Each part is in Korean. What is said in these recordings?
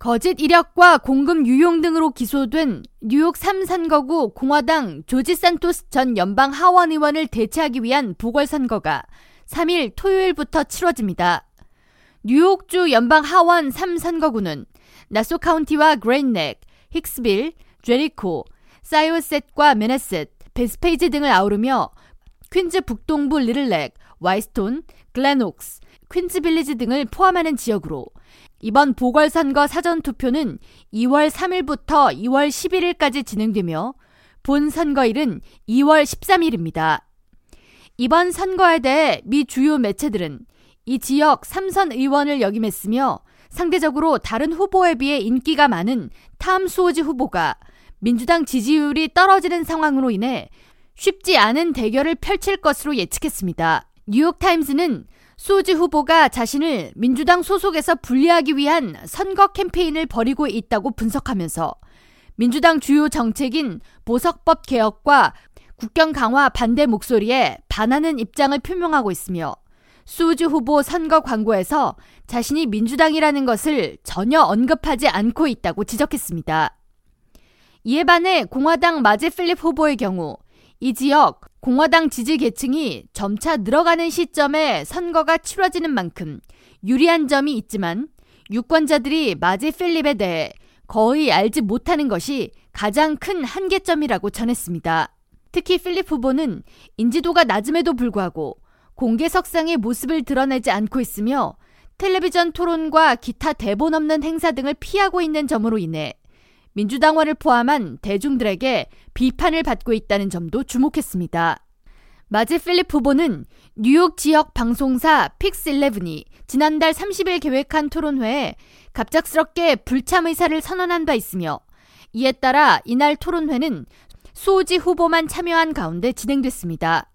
거짓 이력과 공금 유용 등으로 기소된 뉴욕 3선거구 공화당 조지 산토스 전 연방 하원 의원을 대체하기 위한 보궐선거가 3일 토요일부터 치러집니다. 뉴욕주 연방 하원 3선거구는 나소 카운티와 그레잇넥, 힉스빌, 제리코, 사이오셋과 메네셋, 베스페이지 등을 아우르며 퀸즈 북동부 리틀넥, 화이트스톤, 글렌옥스, 퀸즈 빌리지 등을 포함하는 지역으로 이번 보궐선거 사전투표는 2월 3일부터 2월 11일까지 진행되며 본 선거일은 2월 13일입니다. 이번 선거에 대해 미 주요 매체들은 이 지역 3선 의원을 역임했으며 상대적으로 다른 후보에 비해 인기가 많은 탐 수오지 후보가 민주당 지지율이 떨어지는 상황으로 인해 쉽지 않은 대결을 펼칠 것으로 예측했습니다. 뉴욕타임스는 수지 후보가 자신을 민주당 소속에서 분리하기 위한 선거 캠페인을 벌이고 있다고 분석하면서 민주당 주요 정책인 보석법 개혁과 국경 강화 반대 목소리에 반하는 입장을 표명하고 있으며 수지 후보 선거 광고에서 자신이 민주당이라는 것을 전혀 언급하지 않고 있다고 지적했습니다. 이에 반해 공화당 마제 필립 후보의 경우 이 지역 공화당 지지 계층이 점차 늘어가는 시점에 선거가 치러지는 만큼 유리한 점이 있지만 유권자들이 마지 필립에 대해 거의 알지 못하는 것이 가장 큰 한계점이라고 전했습니다. 특히 필립 후보는 인지도가 낮음에도 불구하고 공개 석상의 모습을 드러내지 않고 있으며 텔레비전 토론과 기타 대본 없는 행사 등을 피하고 있는 점으로 인해 민주당원을 포함한 대중들에게 비판을 받고 있다는 점도 주목했습니다. 마지 필립 후보는 뉴욕 지역 방송사 픽스11이 지난달 30일 계획한 토론회에 갑작스럽게 불참 의사를 선언한 바 있으며 이에 따라 이날 토론회는 수오지 후보만 참여한 가운데 진행됐습니다.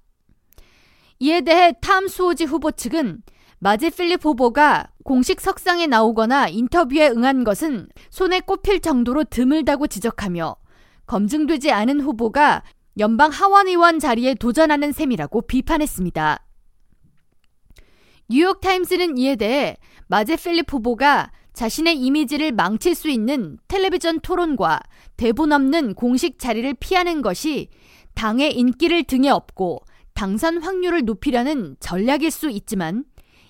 이에 대해 탐 수오지 후보 측은 마지 필립 후보가 공식 석상에 나오거나 인터뷰에 응한 것은 손에 꼽힐 정도로 드물다고 지적하며 검증되지 않은 후보가 연방 하원의원 자리에 도전하는 셈이라고 비판했습니다. 뉴욕타임스는 이에 대해 마제 필립 후보가 자신의 이미지를 망칠 수 있는 텔레비전 토론과 대본 없는 공식 자리를 피하는 것이 당의 인기를 등에 업고 당선 확률을 높이려는 전략일 수 있지만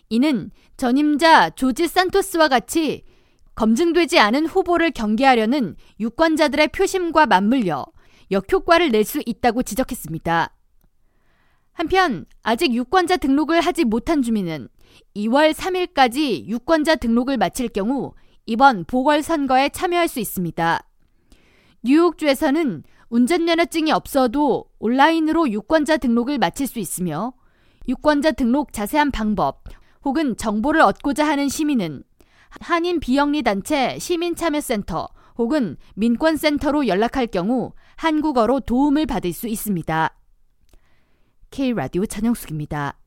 이는 전임자 조지 산토스와 같이 검증되지 않은 후보를 경계하려는 유권자들의 표심과 맞물려 역효과를 낼 수 있다고 지적했습니다. 한편 아직 유권자 등록을 하지 못한 주민은 2월 3일까지 유권자 등록을 마칠 경우 이번 보궐선거에 참여할 수 있습니다. 뉴욕주에서는 운전면허증이 없어도 온라인으로 유권자 등록을 마칠 수 있으며 유권자 등록 자세한 방법, 혹은 정보를 얻고자 하는 시민은 한인 비영리 단체 시민참여센터 혹은 민권센터로 연락할 경우 한국어로 도움을 받을 수 있습니다. K라디오 천영숙입니다.